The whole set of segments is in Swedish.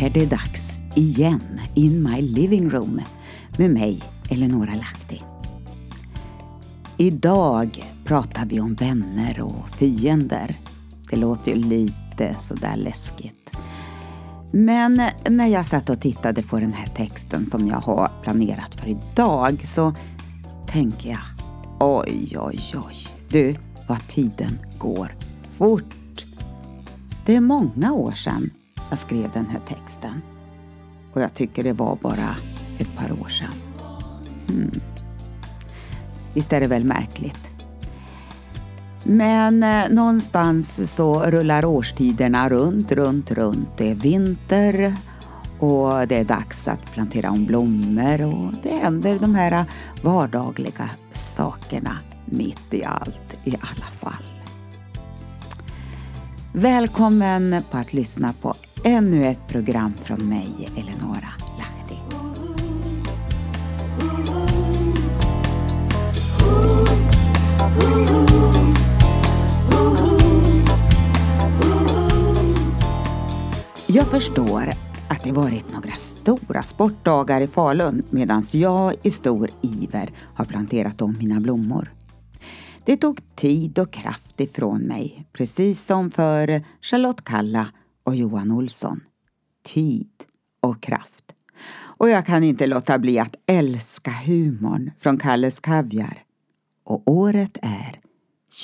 Är det dags igen in my living room med mig, Eleonora Lahti. Idag pratar vi om vänner och fiender. Det låter ju lite sådär läskigt. Men när jag satt och tittade på den här texten som jag har planerat för idag så tänker jag oj, oj, oj. Du, vad tiden går fort. Det är många år sedan jag skrev den här texten. Och jag tycker det var bara ett par år sedan. Mm. Visst är det väl märkligt? Men eh, någonstans så rullar årstiderna runt, runt, runt. Det är vinter och det är dags att plantera om blommor och det händer de här eh, vardagliga sakerna mitt i allt i alla fall. Välkommen på att lyssna på ännu ett program från mig, Eleonora Lahti. Jag förstår att det varit några stora sportdagar i Falun medan jag i stor iver har planterat om mina blommor. Det tog tid och kraft ifrån mig, precis som för Charlotte Kalla och Johan Olsson. Tid och kraft. Och jag kan inte låta bli att älska humorn från Kalles Kaviar. Och året är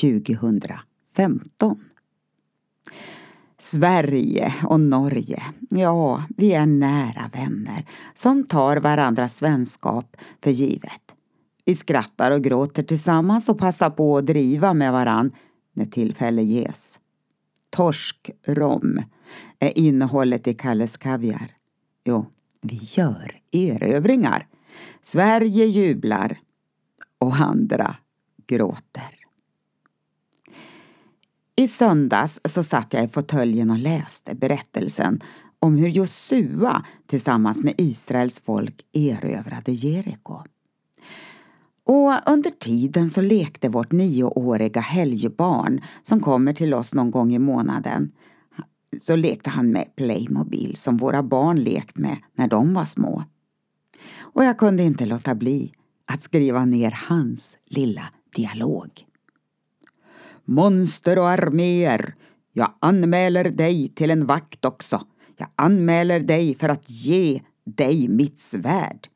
2015. Sverige och Norge, ja, vi är nära vänner som tar varandras vänskap för givet. Vi skrattar och gråter tillsammans och passar på att driva med varann när tillfälle ges. Torskrom är innehållet i Kalles Kaviar. Jo, vi gör erövringar. Sverige jublar och andra gråter. I söndags så satt jag i fåtöljen och läste berättelsen om hur Josua tillsammans med Israels folk erövrade Jeriko. Och under tiden så lekte vårt nioåriga helgbarn som kommer till oss någon gång i månaden. Så lekte han med Playmobil som våra barn lekt med när de var små. Och jag kunde inte låta bli att skriva ner hans lilla dialog. Monster och arméer, jag anmäler dig till en vakt också. Jag anmäler dig för att ge dig mitt svärd.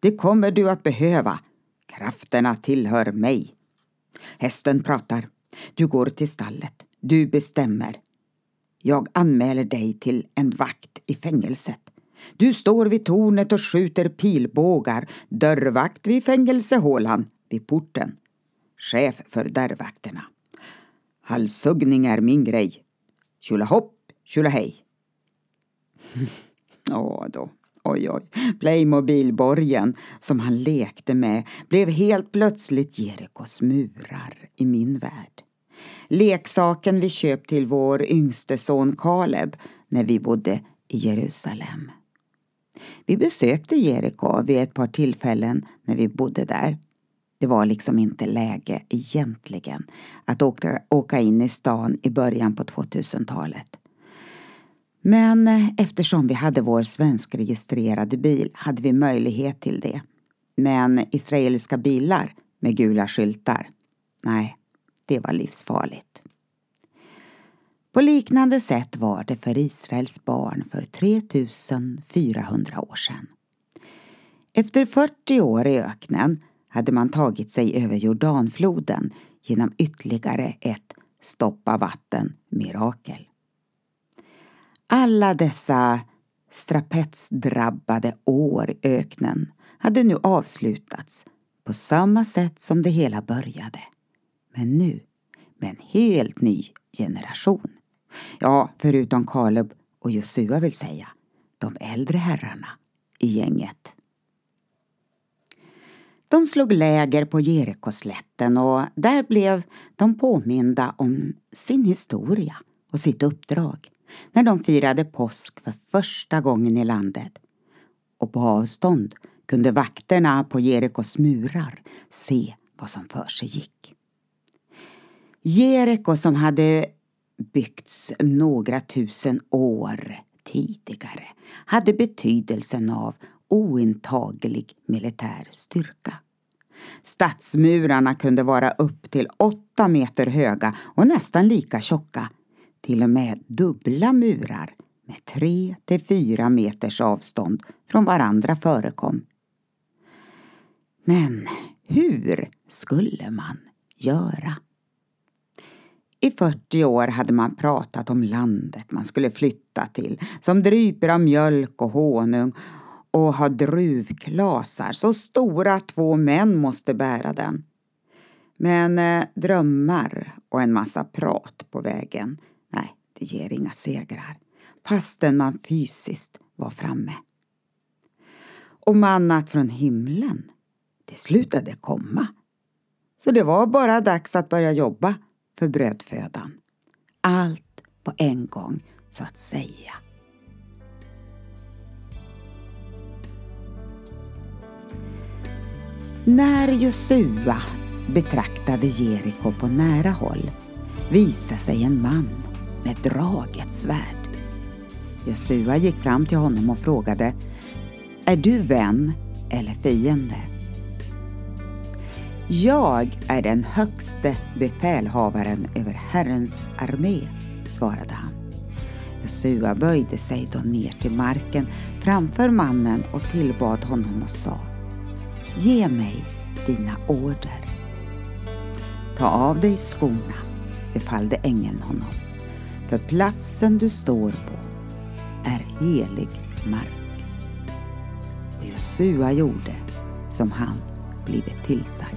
Det kommer du att behöva Krafterna tillhör mig. Hästen pratar. Du går till stallet. Du bestämmer. Jag anmäler dig till en vakt i fängelset. Du står vid tornet och skjuter pilbågar. Dörrvakt vid fängelsehålan, vid porten. Chef för dörrvakterna. Halshuggning är min grej. Tjolahopp, tjolahej. Ja då. Oj, oj. Playmobilborgen som han lekte med blev helt plötsligt Jerikos murar i min värld. Leksaken vi köpt till vår yngste son Kaleb när vi bodde i Jerusalem. Vi besökte Jeriko vid ett par tillfällen när vi bodde där. Det var liksom inte läge egentligen att åka, åka in i stan i början på 2000-talet. Men eh, eftersom vi hade vår svenskregistrerade bil hade vi möjlighet till det. Men israeliska bilar med gula skyltar, nej, det var livsfarligt. På liknande sätt var det för Israels barn för 3400 år sedan. Efter 40 år i öknen hade man tagit sig över Jordanfloden genom ytterligare ett stoppa vatten-mirakel. Alla dessa strapetsdrabbade år i öknen hade nu avslutats på samma sätt som det hela började. Men nu med en helt ny generation. Ja, förutom Kaleb och Josua vill säga, de äldre herrarna i gänget. De slog läger på Jerikoslätten och där blev de påminda om sin historia och sitt uppdrag när de firade påsk för första gången i landet. Och på avstånd kunde vakterna på Jerikos murar se vad som för sig gick. Jeriko som hade byggts några tusen år tidigare hade betydelsen av ointaglig militär styrka. Stadsmurarna kunde vara upp till åtta meter höga och nästan lika tjocka. Till och med dubbla murar med tre till fyra meters avstånd från varandra förekom. Men hur skulle man göra? I 40 år hade man pratat om landet man skulle flytta till som dryper av mjölk och honung och har druvklasar så stora att två män måste bära den. Men eh, drömmar och en massa prat på vägen, nej, det ger inga segrar fastän man fysiskt var framme. Och mannat från himlen, det slutade komma. Så det var bara dags att börja jobba för brödfödan. Allt på en gång, så att säga. När Josua betraktade Jeriko på nära håll visade sig en man med draget svärd. Jesua gick fram till honom och frågade Är du vän eller fiende? Jag är den högste befälhavaren över Herrens armé, svarade han. Jesua böjde sig då ner till marken framför mannen och tillbad honom och sa Ge mig dina order. Ta av dig skorna, befallde ängeln honom, för platsen du står på är helig mark. Och Josua gjorde som han blivit tillsagd.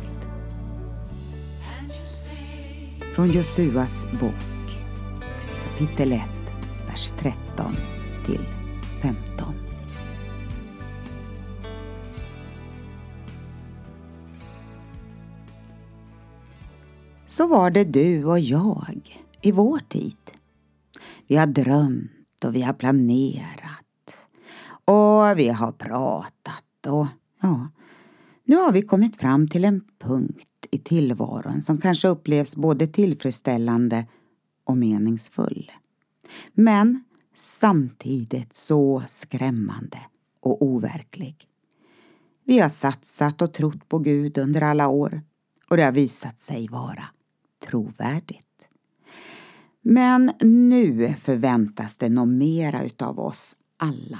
Från Josuas bok, kapitel 1, vers 13 till 15. Så var det du och jag i vår tid. Vi har drömt och vi har planerat och vi har pratat och ja, nu har vi kommit fram till en punkt i tillvaron som kanske upplevs både tillfredsställande och meningsfull. Men samtidigt så skrämmande och overklig. Vi har satsat och trott på Gud under alla år och det har visat sig vara trovärdigt. Men nu förväntas det nog mera utav oss alla.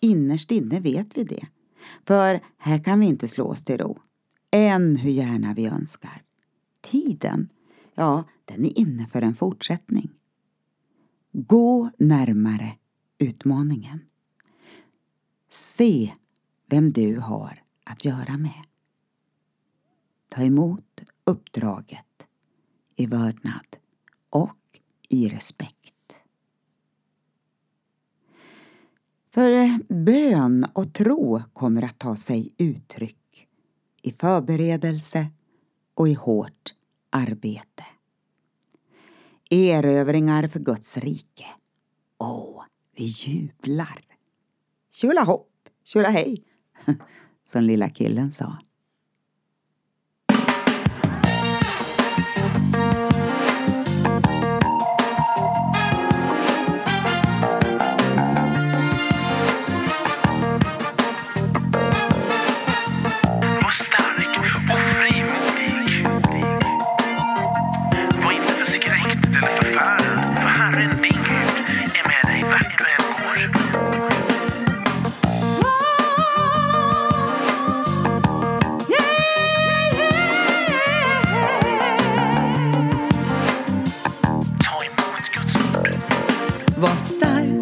Innerst inne vet vi det. För här kan vi inte slå oss till ro. Än hur gärna vi önskar. Tiden, ja, den är inne för en fortsättning. Gå närmare utmaningen. Se vem du har att göra med. Ta emot uppdraget i vördnad och i respekt. För eh, bön och tro kommer att ta sig uttryck i förberedelse och i hårt arbete. Erövringar för Guds rike. Åh, vi jublar! Tjolahopp, tjolahej, som lilla killen sa. var stark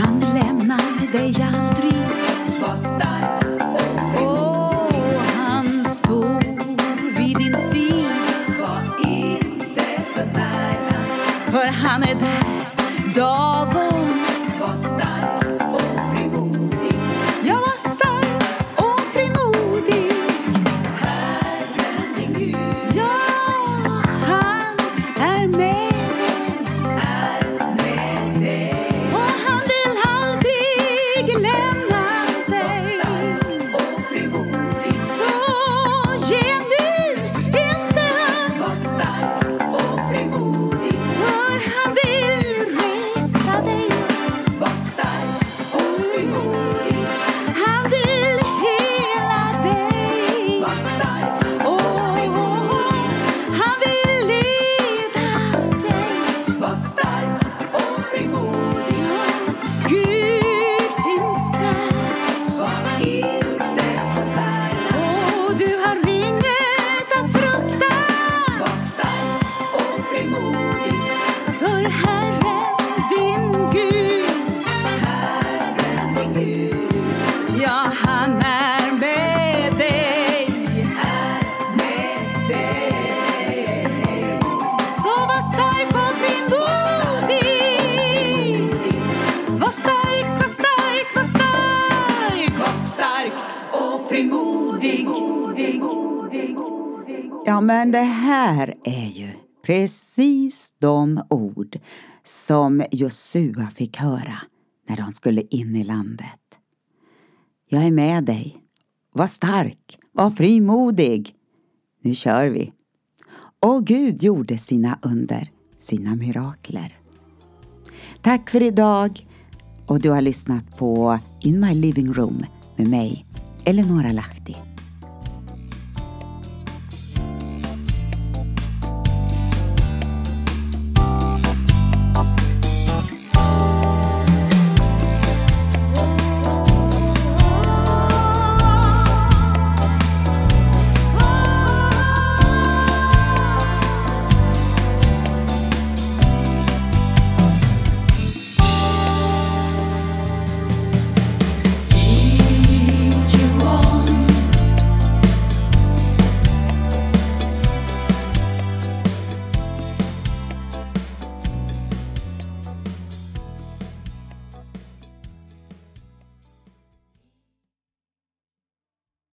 Han lämnar dig jag Ja, men det här är ju precis de ord som Josua fick höra när de skulle in i landet. Jag är med dig. Var stark, var frimodig. Nu kör vi. Och Gud gjorde sina under, sina mirakler. Tack för idag och du har lyssnat på In My Living Room med mig, Eleonora Lahti.